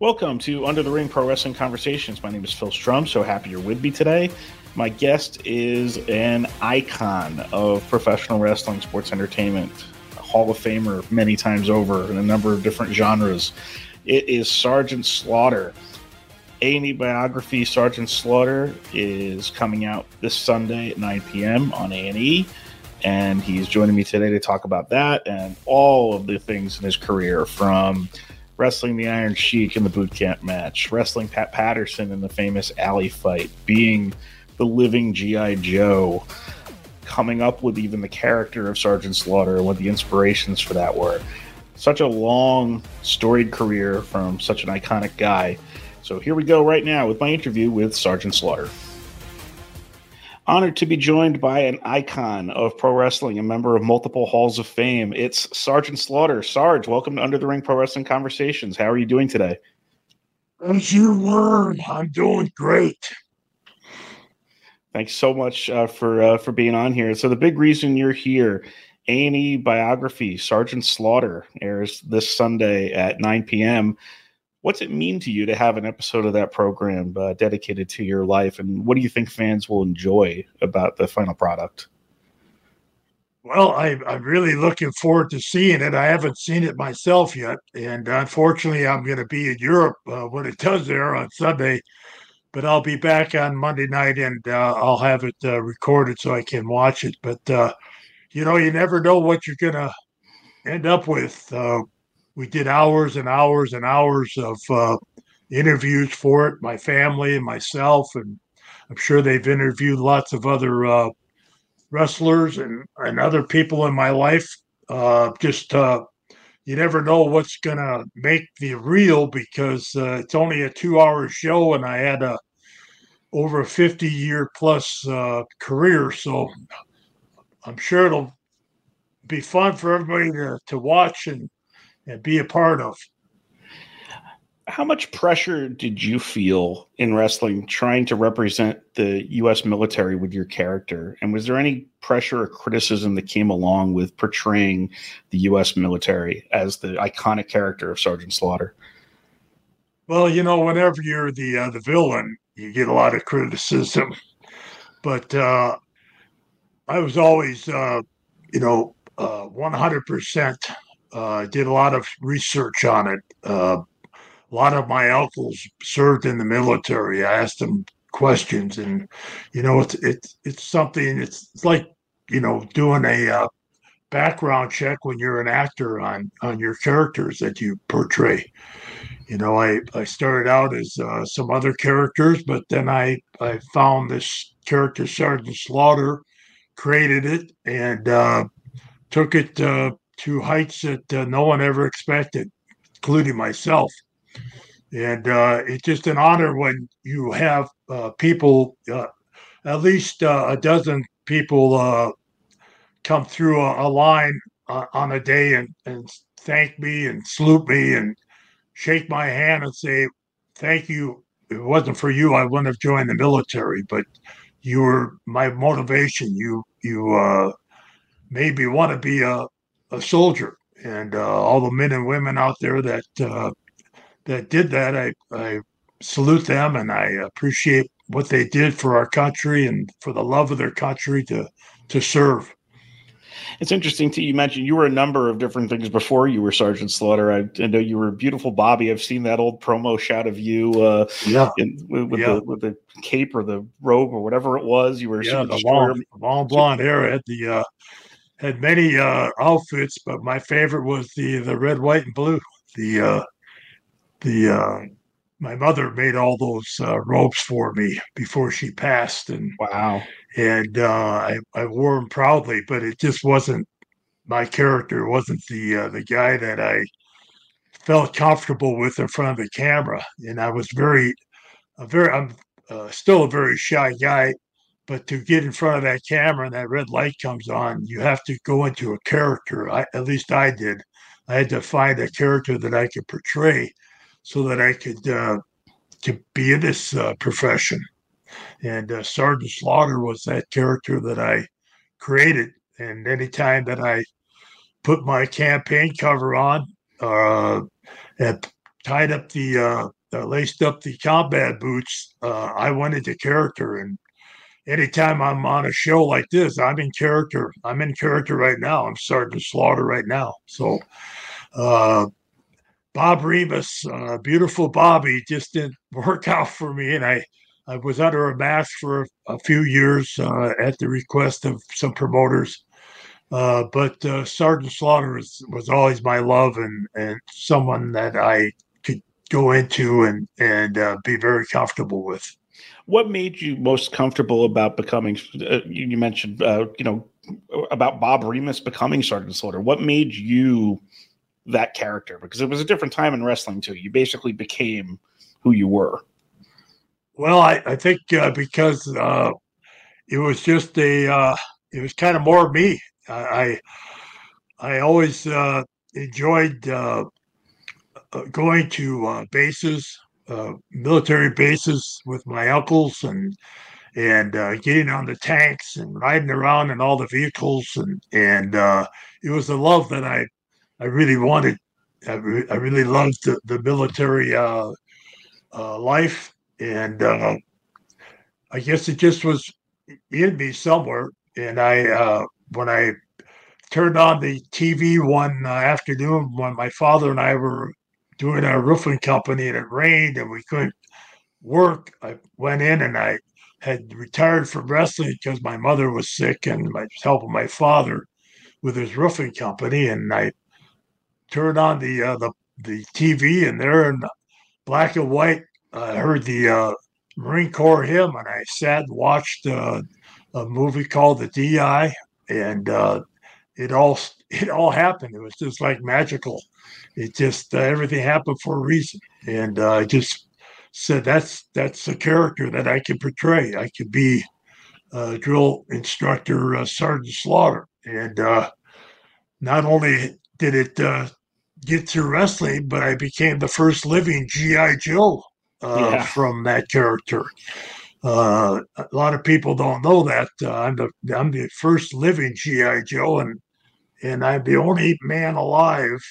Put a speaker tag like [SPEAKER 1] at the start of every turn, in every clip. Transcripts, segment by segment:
[SPEAKER 1] Welcome to Under the Ring Pro Wrestling Conversations. My name is Phil Strum. So happy you're with me today. My guest is an icon of professional wrestling, sports entertainment, Hall of Famer many times over in a number of different genres. It is Sergeant Slaughter. A&E biography Sergeant Slaughter is coming out this Sunday at 9 p.m. on A&E, and he's joining me today to talk about that and all of the things in his career from wrestling the Iron Sheik in the boot camp match, wrestling Pat Patterson in the famous alley fight, being the living G.I. Joe, coming up with even the character of Sergeant Slaughter and what the inspirations for that were. Such a long, storied career from such an iconic guy. So here we go right now with my interview with Sergeant Slaughter. Honored to be joined by an icon of pro wrestling, a member of multiple halls of fame. It's Sergeant Slaughter. Sarge, welcome to Under the Ring Pro Wrestling Conversations. How are you doing today?
[SPEAKER 2] As you were, I'm doing great.
[SPEAKER 1] Thanks so much uh, for uh, for being on here. So the big reason you're here, A and E biography, Sergeant Slaughter airs this Sunday at 9 p.m what's it mean to you to have an episode of that program uh, dedicated to your life? And what do you think fans will enjoy about the final product?
[SPEAKER 2] Well I, i'm really looking forward to seeing it. I haven't seen it myself yet. And unfortunately i'm going to be in europe uh, when it does there on sunday. But i'll be back on monday night and uh, i'll have it uh, recorded so i can watch it. But uh, you know you never know what you're going to end up with. Uh, we did hours and hours and hours of uh, interviews for it, my family and myself, and I'm sure they've interviewed lots of other uh, wrestlers and, and other people in my life. Uh, just uh, you never know what's gonna make the reel because uh, it's only a two-hour show, and I had a over a 50 year plus uh, career, so I'm sure it'll be fun for everybody to, to watch and and be a part of.
[SPEAKER 1] How much pressure did you feel in wrestling trying to represent the U.S. military with your character? And was there any pressure or criticism that came along with portraying the U.S. military as the iconic character of Sergeant Slaughter?
[SPEAKER 2] Well, you know, whenever you're the uh, the villain, you get a lot of criticism. But uh, I was always, uh, you know, 100% uh, uh, did a lot of research on it. Uh, a lot of my uncles served in the military. I asked them questions, and you know, it's it's it's something. It's, it's like you know, doing a uh, background check when you're an actor on on your characters that you portray. You know, I I started out as uh, some other characters, but then I I found this character Sergeant Slaughter, created it, and uh, took it uh, to heights that uh, no one ever expected, including myself. And uh, it's just an honor when you have uh, people, uh, at least uh, a dozen people, uh, come through a, a line on a day and, and thank me and salute me and shake my hand and say, Thank you. If it wasn't for you, I wouldn't have joined the military, but you were my motivation. You, you, made me want to be a, a soldier, and uh, all the men and women out there that uh, that did that, I, I salute them and I appreciate what they did for our country and for the love of their country to to serve.
[SPEAKER 1] It's interesting too. You mentioned you were a number of different things before you were Sergeant Slaughter. I, I know you were beautiful, Bobby. I've seen that old promo shot of you, uh, yeah, in, with, yeah. the with the cape or the robe or whatever it was. You were
[SPEAKER 2] yeah, the long, long blonde hair at the uh, had many uh, outfits, but my favorite was the the red, white, and blue. The uh, the uh, my mother made all those uh, robes for me before she passed, and
[SPEAKER 1] wow,
[SPEAKER 2] and uh, I I wore them proudly, but it just wasn't my character. It wasn't the uh, the guy that I felt comfortable with in front of the camera, and I was very, a very I'm uh, still a very shy guy but to get in front of that camera and that red light comes on, you have to go into a character. I, at least I did. I had to find a character that I could portray so that I could uh, to be in this uh, profession. And uh, Sergeant Slaughter was that character that I created. And anytime that I put my campaign cover on uh, and tied up the, uh, uh, laced up the combat boots, uh, I went into character. And anytime I'm on a show like this, I'm in character. I'm in character right now. I'm Sergeant Slaughter right now. So, uh, Bob Remus, uh, beautiful Bobby, just didn't work out for me, and I I was under a mask for a few years uh, at the request of some promoters. Uh, but uh, Sergeant Slaughter was, was always my love and, and someone that I could go into and, and uh, be very comfortable with.
[SPEAKER 1] What made you most comfortable about becoming, uh, you mentioned, uh, you know, about Bob Remus becoming Sergeant Slaughter? What made you that character? Because it was a different time in wrestling too. You basically became who you were.
[SPEAKER 2] Well, I, I think uh, because uh, it was just a, uh, it was kind of more me. I, I always uh, enjoyed going to bases, military bases with my uncles, and and getting on the tanks and riding around in all the vehicles, and and it was a love that I, I really wanted. I, re- I really loved the, the military life and uh, I guess it just was in me somewhere. And I, uh, when I turned on the TV one uh, afternoon when my father and I were doing our roofing company and it rained and we couldn't work, I went in and I had retired from wrestling because my mother was sick and I was helping my father with his roofing company. And I turned on the uh, the the TV and there in black and white I heard the uh, Marine Corps hymn, and I sat and watched uh, a movie called The DI, and uh, it all it all happened. It was just like magical. It just uh, everything happened for a reason, and uh, I just said that's that's a character that I can portray. I could be a drill instructor uh, Sergeant Slaughter, and not only did it get through wrestling, but I became the first living GI Joe uh, yeah. from that character. Uh, a lot of people don't know that uh, I'm the I'm the first living GI Joe, and and I'm the only man alive,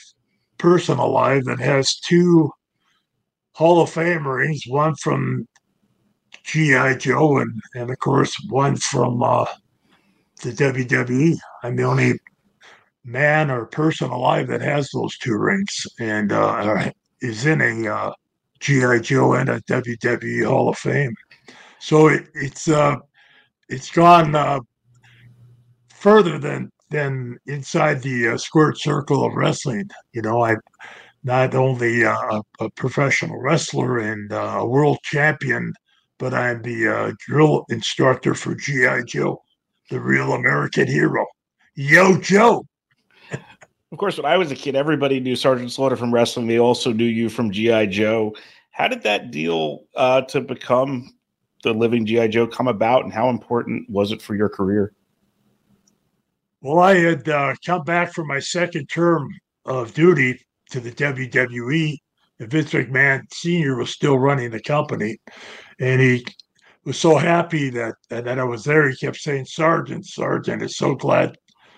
[SPEAKER 2] person alive that has two Hall of Fame rings, one from GI Joe, and and of course one from uh, the WWE. I'm the only man or person alive that has those two rings, and uh, is in a uh, GI Joe and a WWE Hall of Fame. So it, it's uh, it's gone uh, further than than inside the uh, squared circle of wrestling. You know, I'm not only uh, a professional wrestler and uh, a world champion, but I'm the uh, drill instructor for GI Joe, the real American hero. Yo, Joe.
[SPEAKER 1] Of course, when I was a kid, everybody knew Sergeant Slaughter from wrestling. They also knew you from GI Joe. How did that deal uh, to become the living GI Joe come about, and how important was it for your career?
[SPEAKER 2] Well, I had uh, come back from my second term of duty to the WWE. And Vince McMahon Sr. was still running the company, and he was so happy that that I was there. He kept saying, "Sergeant, Sergeant, is so glad,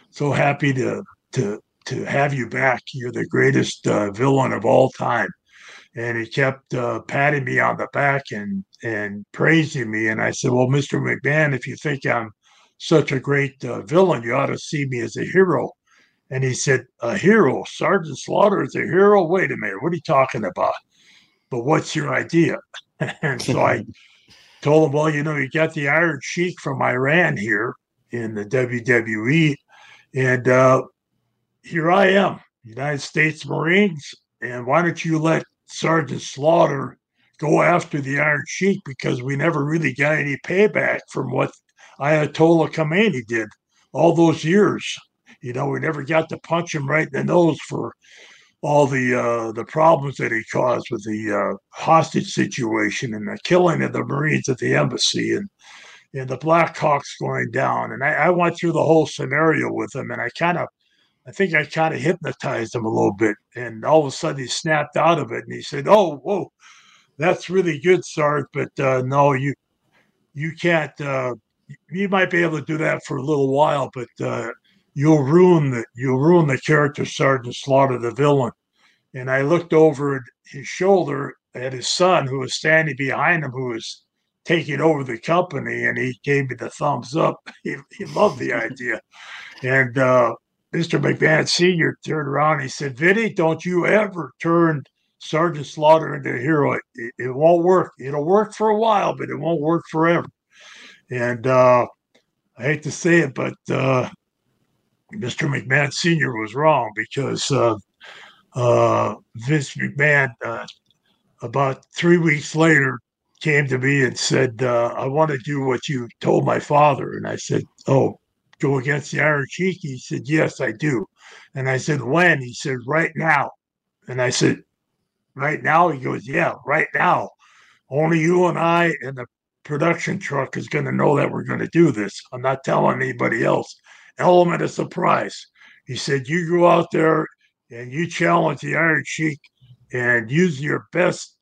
[SPEAKER 2] so happy to to to have you back. You're the greatest uh, villain of all time. And he kept uh, patting me on the back and and praising me. And I said, "Well, Mr. McMahon, if you think I'm such a great uh, villain, you ought to see me as a hero." And he said, "A hero? Sergeant Slaughter is a hero? Wait a minute, what are you talking about? But what's your idea?" and so I told him, "Well, you know, you got the Iron Sheik from Iran here in the WWE, and uh, here I am, United States Marines, and why don't you let Sergeant Slaughter go after the Iron Sheik because we never really got any payback from what Ayatollah Khomeini did all those years. You know, we never got to punch him right in the nose for all the uh, the problems that he caused with the uh, hostage situation and the killing of the Marines at the embassy and and the Blackhawks going down. And I, I went through the whole scenario with him, and I kind of I think I kind of hypnotized him a little bit. And all of a sudden he snapped out of it and he said, Oh, whoa, that's really good, Sarge. But uh, no, you you can't uh, you might be able to do that for a little while, but uh, you'll ruin the you'll ruin the character Sergeant Slaughter, the villain. and I looked over at his shoulder at his son, who was standing behind him, who was taking over the company, and he gave me the thumbs up. He, he loved the idea. And uh, Mr. McMahon Sr. turned around he said, Vinny, don't you ever turn Sergeant Slaughter into a hero. It, it, won't work. It'll work for a while, but it won't work forever. And uh, I hate to say it, but uh, Mr. McMahon Sr. was wrong because uh, uh Vince McMahon, uh, about three weeks later, came to me and said, uh, I want to do what you told my father. And I said, Oh, go against the Iron Sheik? He said, Yes, I do. And I said, When? He said, Right now. And I said, Right now? He goes, Yeah, right now. Only you and I and the production truck is going to know that we're going to do this. I'm not telling anybody else. Element of surprise. He said, You go out there and you challenge the Iron Sheik and use your best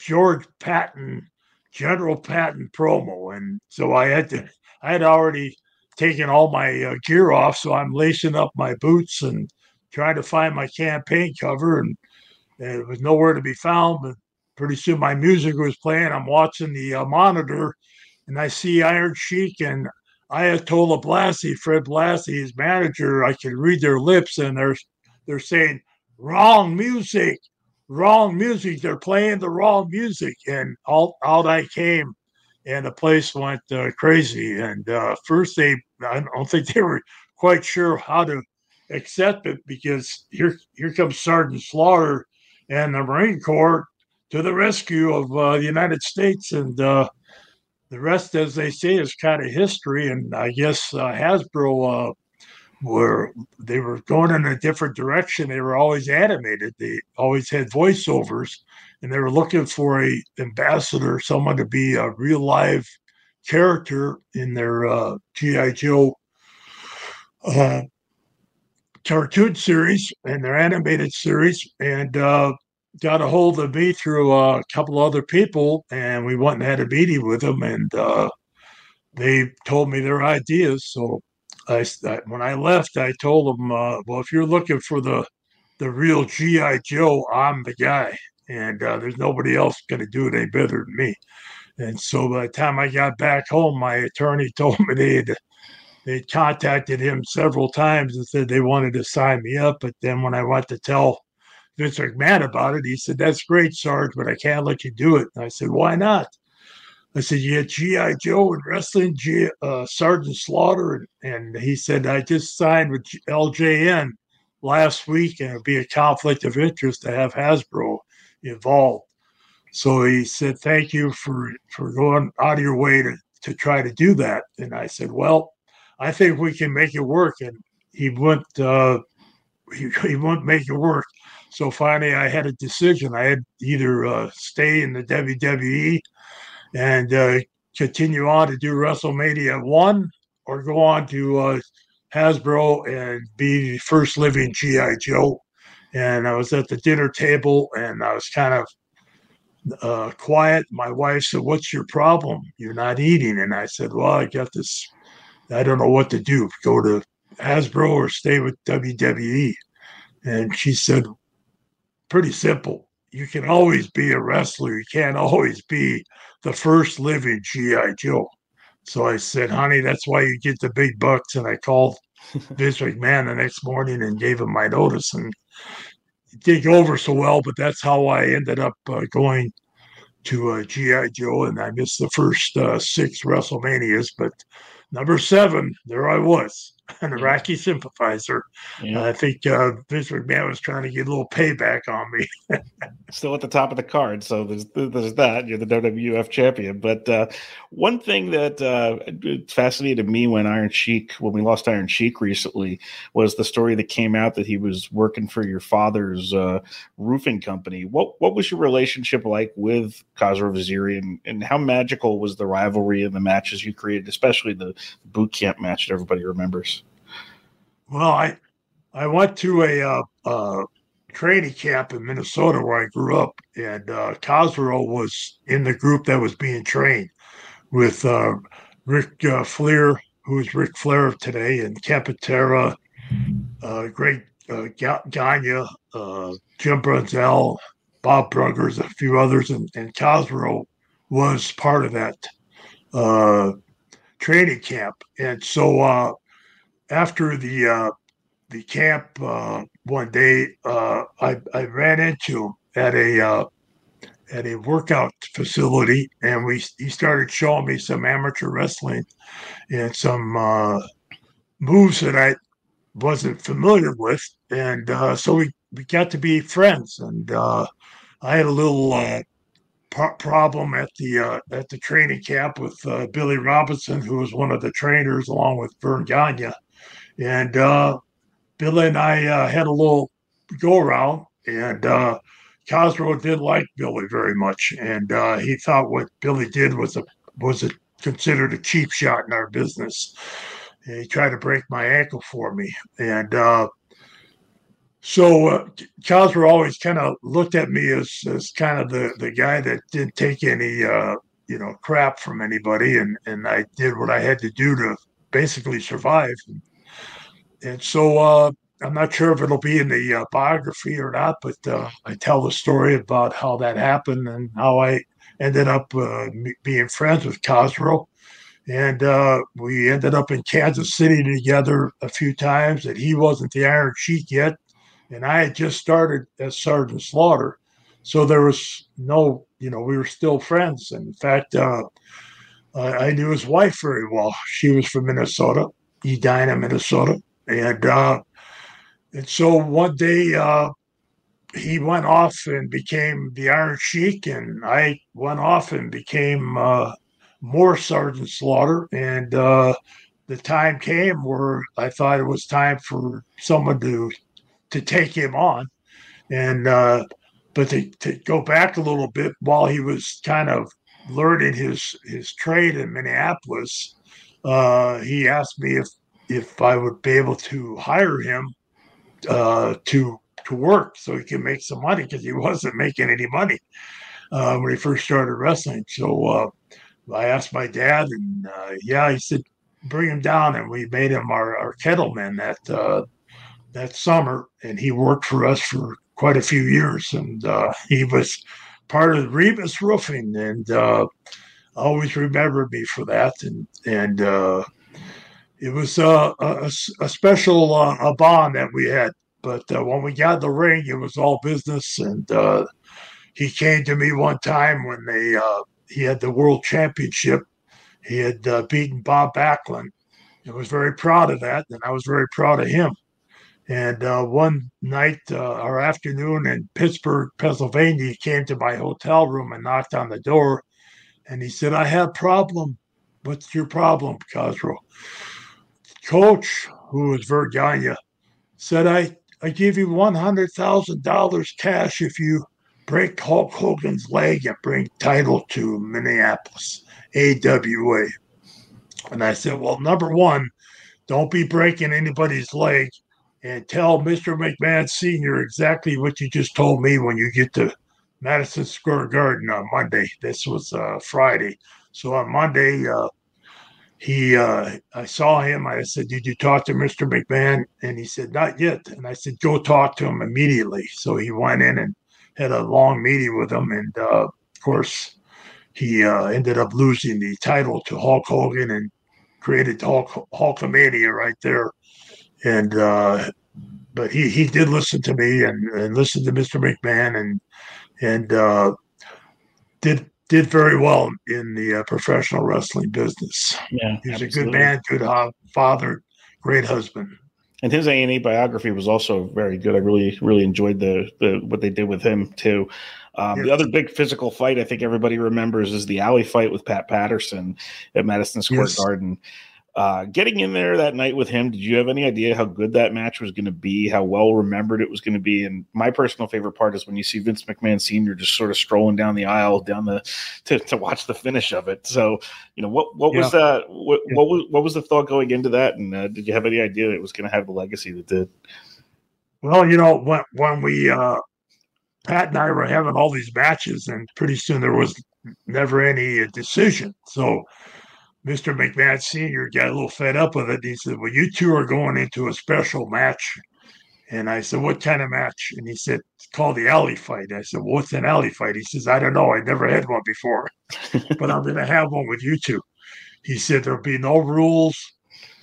[SPEAKER 2] George Patton, General Patton promo. And so I had to, I had already taken all my uh, gear off. So I'm lacing up my boots and trying to find my campaign cover. And, and it was nowhere to be found. But pretty soon my music was playing. I'm watching the uh, monitor and I see Iron Sheik and Ayatollah Blassie, Fred Blassie, his manager. I can read their lips and they're they're saying wrong music, wrong music. They're playing the wrong music, and out out I came, and the place went uh, crazy. And uh, first, they I don't think they were quite sure how to accept it because here here comes Sergeant Slaughter and the Marine Corps to the rescue of uh, the United States. And uh, the rest, as they say, is kind of history. And I guess uh, Hasbro were they were going in a different direction. They were always animated. They always had voiceovers, and they were looking for a ambassador, someone to be a real live character in their uh, GI Joe uh, cartoon series and their animated series. And uh, got a hold of me through a couple other people, and we went and had a meeting with them, and uh, they told me their ideas. So I, when I left, I told them, uh, well, if you're looking for the the real GI Joe, I'm the guy, and uh, there's nobody else going to do it any better than me. And so by the time I got back home, my attorney told me they'd they'd contacted him several times and said they wanted to sign me up. But then when I went to tell Vince McMahon about it. He said, That's great, Sarge, but I can't let you do it. And I said, Why not? I said, had G.I. Joe and wrestling, G, uh, Sergeant Slaughter. And, and he said, I just signed with LJN last week, and it'd be a conflict of interest to have Hasbro involved. So he said, Thank you for, for going out of your way to, to try to do that. And I said, Well, I think we can make it work. And he went, uh, he, he won't make it work. So finally, I had a decision. I had either uh, stay in the WWE and uh, continue on to do WrestleMania one, or go on to uh, Hasbro and be the first living GI Joe. And I was at the dinner table, and I was kind of uh, quiet. My wife said, "What's your problem? You're not eating." And I said, "Well, I got this. I don't know what to do. Go to Hasbro or stay with WWE." And she said, pretty simple. You can always be a wrestler. You can't always be the first living G.I. Joe. So I said, honey, that's why you get the big bucks. And I called Vince McMahon the next morning and gave him my notice. And it didn't go over so well, but that's how I ended up uh, going to uh, G.I. Joe. And I missed the first uh, six WrestleManias. But number seven, there I was an Iraqi sympathizer. Yeah. I think uh, Vince McMahon was trying to get a little payback on me.
[SPEAKER 1] Still at the top of the card, so there's there's that. You're the WWF champion. But uh, one thing that uh, fascinated me when Iron Sheik, when we lost Iron Sheik recently, was the story that came out that he was working for your father's uh, roofing company. What what was your relationship like with Khosrow Vaziri, and, and how magical was the rivalry and the matches you created, especially the boot camp match that everybody remembers?
[SPEAKER 2] Well, I I went to a uh, uh, training camp in Minnesota where I grew up, and uh, Khosrow was in the group that was being trained with uh, Ric uh, Flair, who is Ric Flair of today, and Ken Patera, uh, great uh, uh, Jim Brunzell, Bob Bruggers, a few others, and, and Khosrow was part of that uh, training camp. And so uh, after the uh, the camp uh, one day, uh, I, I ran into him at a uh, at a workout facility, and we he started showing me some amateur wrestling and some uh, moves that I wasn't familiar with, and uh, so we we got to be friends. And I had a little problem at the uh, at the training camp with uh, Billy Robinson, who was one of the trainers, along with Verne Gagne, and uh, Billy and I had a little go around, and Khosrow did like Billy very much, and uh, he thought what Billy did was a was a, considered a cheap shot in our business. And he tried to break my ankle for me, and uh, so uh, Khosrow always kind of looked at me as as kind of the the guy that didn't take any uh, you know crap from anybody, and and I did what I had to do to basically survive. And, so uh, I'm not sure if it'll be in the uh, biography or not, but uh, I tell the story about how that happened and how I ended up uh, being friends with Khosrow. And uh, we ended up in Kansas City together a few times. And he wasn't the Iron Sheik yet, and I had just started as Sergeant Slaughter, so there was no, you know, we were still friends. And in fact, uh, I knew his wife very well. She was from Minnesota, Edina, Minnesota, and uh, and so one day uh, he went off and became the Iron Sheik, and I went off and became uh, more Sergeant Slaughter. And uh, the time came where I thought it was time for someone to to take him on. And uh, but to, to go back a little bit, while he was kind of learning his his trade in Minneapolis, uh, he asked me if if I would be able to hire him uh, to to work so he can make some money because he wasn't making any money uh, when he first started wrestling. So uh, I asked my dad, and uh, yeah, he said bring him down, and we made him our, our kettleman that uh, that summer, and he worked for us for quite a few years, and uh, he was part of Remus Roofing, and always remembered me for that, and and it was uh, a, a, special uh, a bond that we had. But uh, when we got the ring, it was all business. And uh, he came to me one time when they uh, he had the world championship. He had uh, beaten Bob Backlund. I was very proud of that, and I was very proud of him. And one night or afternoon in Pittsburgh, Pennsylvania, he came to my hotel room and knocked on the door, and he said, "I have problem. What's your problem, Khosrow?" coach, who was Verne Gagne, said, I, I give you $100,000 cash if you break Hulk Hogan's leg and bring title to Minneapolis, AWA. And I said, Well, number one, don't be breaking anybody's leg and tell Mr. McMahon Sr. exactly what you just told me when you get to Madison Square Garden on Monday. This was uh, Friday. So on Monday, uh, he uh, I saw him. I said, "Did you talk to Mr. McMahon?" And he said, "Not yet." And I said, "Go talk to him immediately." So he went in and had a long meeting with him, and uh, of course, he uh, ended up losing the title to Hulk Hogan and created Hulk Hulkamania right there. And uh, but he he did listen to me and, and listen to Mr. McMahon and and uh, did did very well in the uh, professional wrestling business.
[SPEAKER 1] Yeah,
[SPEAKER 2] he was absolutely. a good man, good father, great husband.
[SPEAKER 1] And his A and E biography was also very good. I really, really enjoyed the the what they did with him too. Um, yes. The other big physical fight I think everybody remembers is the alley fight with Pat Patterson at Madison Square yes. Garden. Uh, getting in there that night with him, did you have any idea how good that match was going to be? How well remembered it was going to be? And my personal favorite part is when you see Vince McMahon Sr. just sort of strolling down the aisle, down the to, to watch the finish of it. So, you know, what what yeah. was that? What, yeah. what, was what was the thought going into that? And uh, did you have any idea it was going to have the legacy that did?
[SPEAKER 2] Well, you know, when when we uh, Pat and I were having all these matches, and pretty soon there was never any decision. So Mr. McMahon Sr. got a little fed up with it. He said, Well, you two are going into a special match And I said, What kind of match? And he said, called the alley fight. I said, well, What's an alley fight? He says, I don't know. I never had one before, but I'm going to have one with you two. He said, There'll be no rules.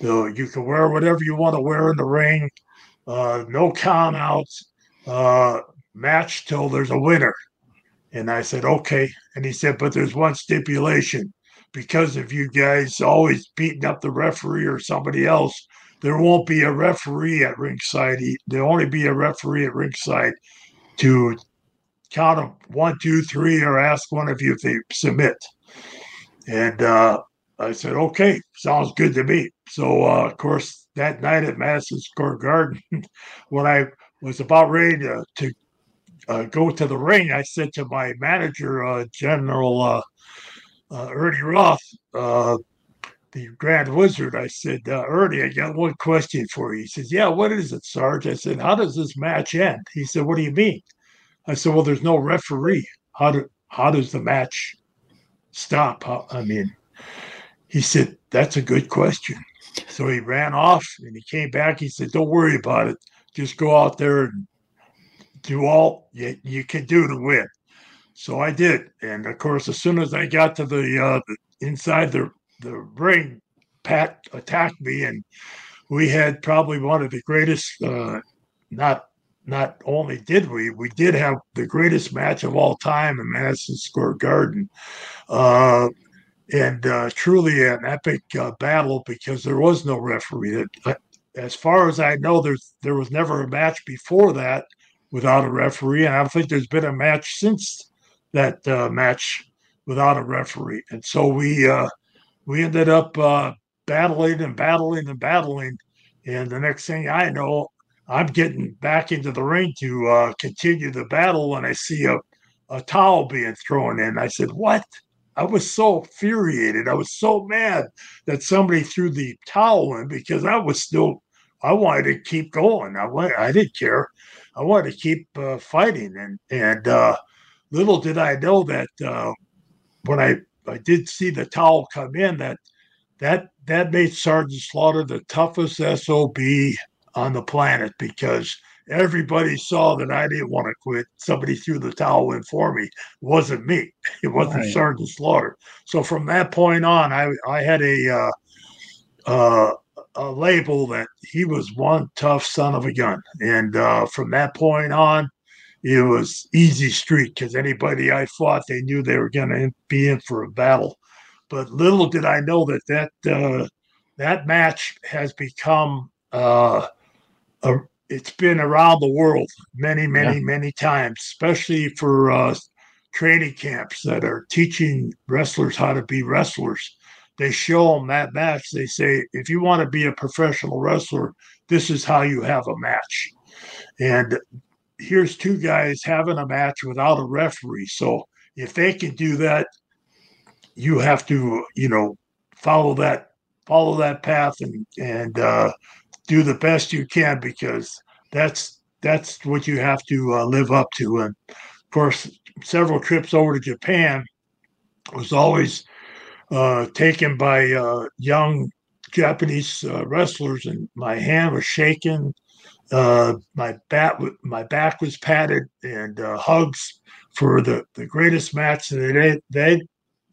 [SPEAKER 2] You can wear whatever you want to wear in the ring, uh, no count outs, uh, match till there's a winner. And I said, Okay. And he said, But there's one stipulation because of you guys always beating up the referee or somebody else there won't be a referee at ringside. There'll only be a referee at ringside to count them one, two, three, or ask one of you if they submit. And uh, I said, okay, sounds good to me. So, uh, of course, that night at Madison Square Garden, when I was about ready to, to uh, go to the ring, I said to my manager, uh, General uh, uh, Ernie Roth, the Grand Wizard, I said, uh, Ernie, I got one question for you. He says, Yeah, what is it, Sarge? I said, How does this match end? He said, What do you mean? I said, Well, there's no referee. How do how does the match stop? I mean, he said, That's a good question. So he ran off and he came back. He said, Don't worry about it. Just go out there and do all you, you can do to win. So I did. And of course, as soon as I got to the, uh, inside the the ring, Pat attacked me, and we had probably one of the greatest. Uh, not not only did we, we did have the greatest match of all time in Madison Square Garden, uh, and uh, truly an epic uh, battle because there was no referee. That, as far as I know, there's there was never a match before that without a referee, and I don't think there's been a match since that uh, match without a referee. And so we uh, we ended up uh, battling and battling and battling. And the next thing I know, I'm getting back into the ring to uh, continue the battle and I see a, a towel being thrown in. I said, What? I was so infuriated. I was so mad that somebody threw the towel in because I was still, I wanted to keep going. I, went, I didn't care. I wanted to keep uh, fighting. And, and uh, little did I know that uh, when I I did see the towel come in. That that that made Sergeant Slaughter the toughest SOB on the planet because everybody saw that I didn't want to quit. Somebody threw the towel in for me. It wasn't me. It wasn't right. Sergeant Slaughter. So from that point on, I I had a uh, uh, a label that he was one tough son of a gun, and uh, from that point on, it was easy street because anybody I fought, they knew they were going to be in for a battle. But little did I know that that uh, that match has become uh, a, it's been around the world many, many, yeah. many times, especially for uh, training camps that are teaching wrestlers how to be wrestlers. They show them that match. They say, if you want to be a professional wrestler, this is how you have a match. And here's two guys having a match without a referee. So if they can do that, you have to, you know, follow that follow that path and and uh, do the best you can because that's that's what you have to uh, live up to. And of course, several trips over to Japan was always uh, taken by uh, young Japanese uh, wrestlers, and my hand was shaking uh, my back, my back was padded, and uh, hugs for the, the greatest match that they, they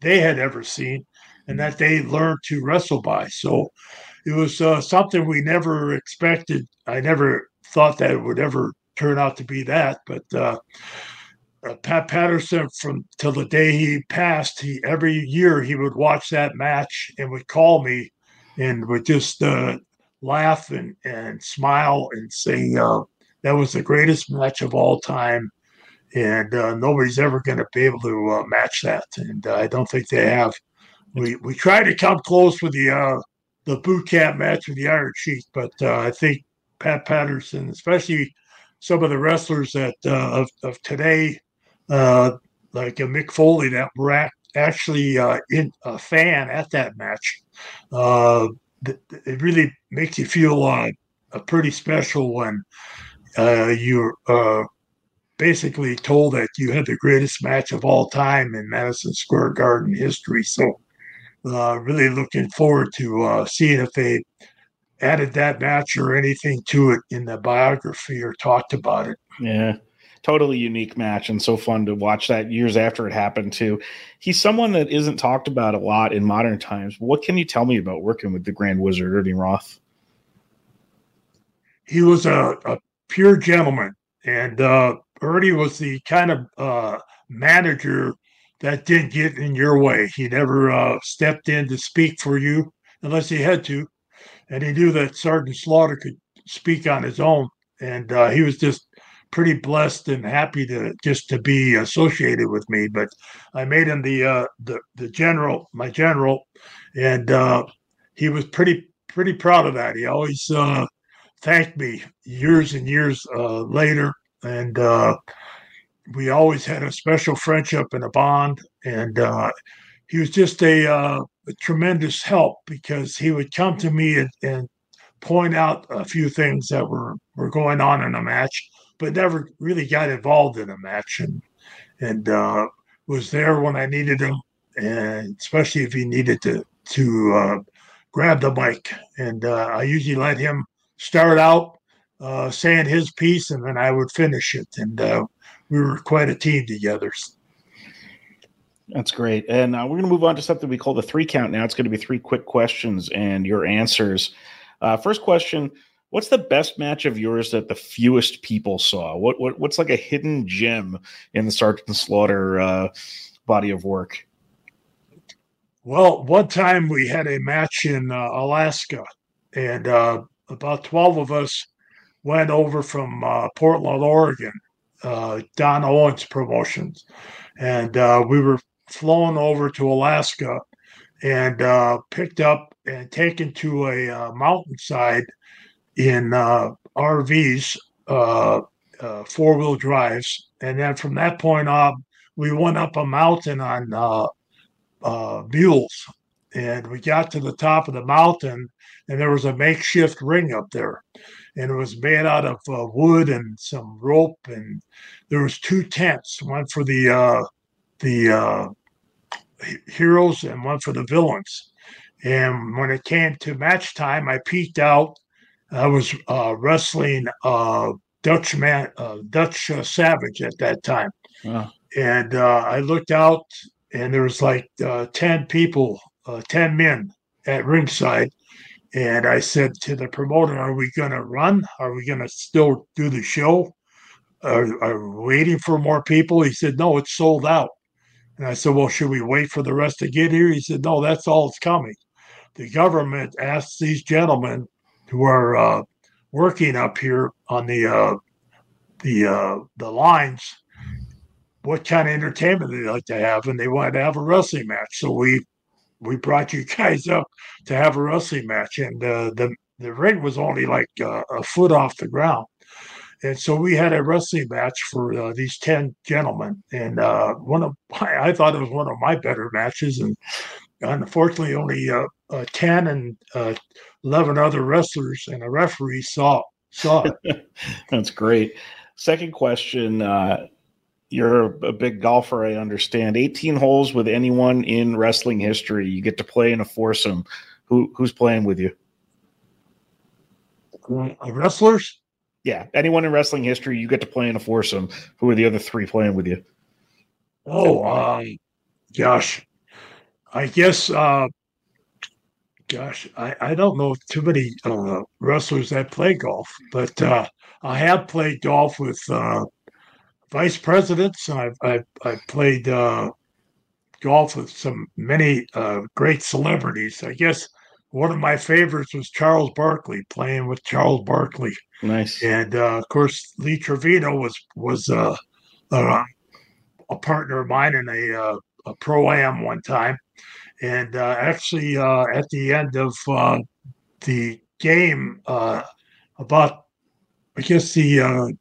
[SPEAKER 2] they had ever seen, and that they learned to wrestle by. So it was uh, something we never expected. I never thought that it would ever turn out to be that, but. Uh, uh, Pat Patterson, from till the day he passed, he every year he would watch that match and would call me and would just uh, laugh and, and smile and say uh, that was the greatest match of all time. And uh, nobody's ever going to be able to uh, match that. And uh, I don't think they have. We we tried to come close with the uh, the boot camp match with the Iron Sheik, but uh, I think Pat Patterson, especially some of the wrestlers that of, of today, like Mick Foley, that were actually in a fan at that match it really makes you feel uh, a pretty special when uh, you're uh, basically told that you had the greatest match of all time in Madison Square Garden history. So, uh, really looking forward to uh, seeing if they added that match or anything to it in the biography or talked about it.
[SPEAKER 1] Yeah. Totally unique match and so fun to watch that years after it happened too. He's someone that isn't talked about a lot in modern times. What can you tell me about working with the Grand Wizard Ernie Roth?
[SPEAKER 2] He was a, a pure gentleman, and uh, Ernie was the kind of uh, manager that didn't get in your way. He never uh, stepped in to speak for you unless he had to and he knew that Sergeant Slaughter could speak on his own, and uh, he was just pretty blessed and happy to just to be associated with me. But I made him the uh, the the general, my general, and uh, he was pretty pretty proud of that. He always uh, thanked me years and years uh, later, and uh, we always had a special friendship and a bond. And uh, he was just a a tremendous help because he would come to me and, and point out a few things that were, were going on in a match, but never really got involved in a match and uh, was there when I needed him, and especially if he needed to to uh, grab the mic. And uh, I usually let him start out uh, saying his piece, and then I would finish it. And uh, we were quite a team together.
[SPEAKER 1] That's great. And uh, we're going to move on to something we call the three count now. It's going to be three quick questions and your answers. Uh, first question What's the best match of yours that the fewest people saw? What, what What's like a hidden gem in the Sergeant Slaughter uh, body of work?
[SPEAKER 2] Well, one time we had a match in uh, Alaska, and uh, about 12 of us went over from uh, Portland, Oregon, Don Owens Promotions. And we were flown over to Alaska and uh, picked up and taken to a uh, mountainside in uh, RVs, uh, uh, four wheel drives. And then from that point on, we went up a mountain on uh, mules. And we got to the top of the mountain, and there was a makeshift ring up there. And it was made out of wood and some rope. And there was two tents, one for the the heroes and one for the villains. And when it came to match time, I peeked out. I was uh, wrestling uh, Dutch man, uh, Dutch uh, Savage at that time, wow. and uh, I looked out, and there was like uh, ten people, ten men at ringside. And I said to the promoter, "Are we going to run? Are we going to still do the show? Are, are we waiting for more people?" He said, "No, it's sold out." And I said, Well, should we wait for the rest to get here? He said, No, that's all it's coming. The government asked these gentlemen who are uh, working up here on the uh, the uh, the lines what kind of entertainment they like to have, and they wanted to have a wrestling match. So we we brought you guys up to have a wrestling match, and uh, the the ring was only like uh, a foot off the ground. And so we had a wrestling match for uh, these 10 gentlemen. And uh, one of I thought it was one of my better matches. And unfortunately, only uh, uh 10 and uh, 11 other wrestlers and a referee saw, saw it.
[SPEAKER 1] That's great. Second question. Uh, you're a big golfer, I understand. 18 holes with anyone in wrestling history. You get to play in a foursome. Who, who's playing with you?
[SPEAKER 2] wrestlers?
[SPEAKER 1] Yeah, anyone in wrestling history, you get to play in a foursome. Who are the other three playing with you?
[SPEAKER 2] Oh, um, gosh, I guess. Uh, gosh, I, I don't know too many uh, wrestlers that play golf, but uh, I have played golf with uh, vice presidents. And I've I've, I've played uh, golf with some many uh, great celebrities. I guess one of my favorites was Charles Barkley, playing with Charles Barkley.
[SPEAKER 1] Nice.
[SPEAKER 2] And uh, of course, Lee Trevino was was uh, uh, a partner of mine in a, uh, a pro am one time, and uh, actually uh, at the end of the game, about I guess the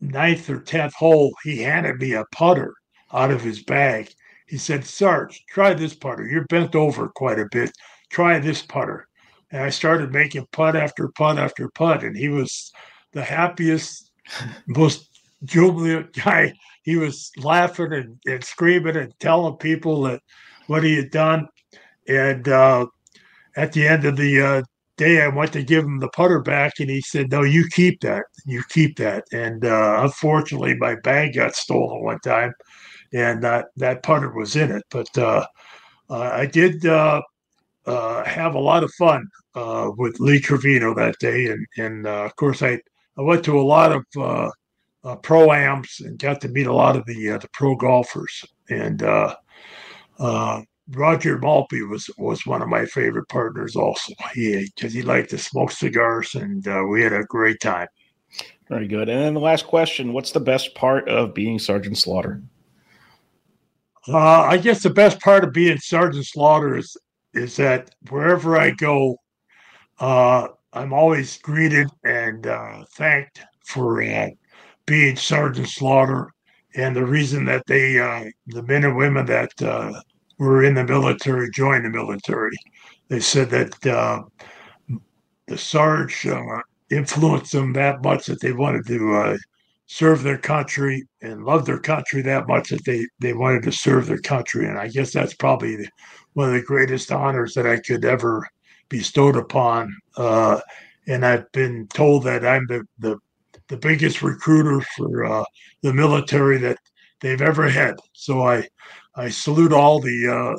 [SPEAKER 2] ninth or tenth hole, he handed me a putter out of his bag. He said, "Sarge, try this putter. You're bent over quite a bit try this putter. And I started making putt after putt after putt. And he was the happiest, most jubilant guy. He was laughing and, and screaming and telling people that what he had done. And uh, at the end of the uh, day I went to give him the putter back, and he said, "No, you keep that. You keep that." And uh, unfortunately, my bag got stolen one time, and that that putter was in it. But uh, I did uh, uh, have a lot of fun uh, with Lee Trevino that day, and and of course I I went to a lot of pro ams and got to meet a lot of the the pro golfers and. Roger Maltbie was was one of my favorite partners. Also, he because he liked to smoke cigars, and uh, we had a great time.
[SPEAKER 1] Very good. And then the last question: What's the best part of being Sergeant Slaughter?
[SPEAKER 2] Uh, I guess the best part of being Sergeant Slaughter is is that wherever I go, uh, I'm always greeted and uh, thanked for uh, being Sergeant Slaughter. And the reason that they, uh, the men and women that uh, were in the military joined the military. They said that uh, the Sarge uh, influenced them that much that they wanted to uh, serve their country and love their country that much that they, they wanted to serve their country. And I guess that's probably one of the greatest honors that I could ever bestowed upon. Uh, and I've been told that I'm the, the, the biggest recruiter for uh, the military that they've ever had. So I, I salute all the uh,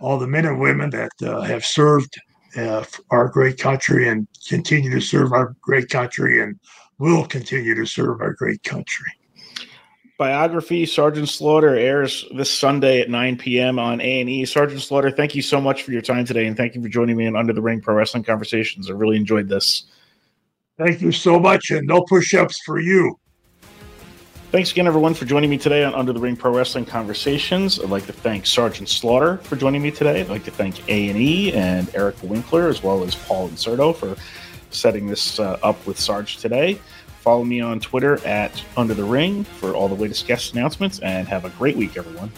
[SPEAKER 2] all the men and women that uh, have served uh, our great country and continue to serve our great country and will continue to serve our great country.
[SPEAKER 1] Biography Sergeant Slaughter airs this Sunday at 9 p.m. on A&E. Sergeant Slaughter, thank you so much for your time today, and thank you for joining me in Under the Ring Pro Wrestling Conversations. I really enjoyed this.
[SPEAKER 2] Thank you so much, and no push-ups for you.
[SPEAKER 1] Thanks again, everyone, for joining me today on Under the Ring Pro Wrestling Conversations. I'd like to thank Sergeant Slaughter for joining me today. I'd like to thank A and E and Eric Winkler, as well as Paul Inserto for setting this uh, up with Sarge today. Follow me on Twitter at Under the Ring for all the latest guest announcements, and have a great week, everyone.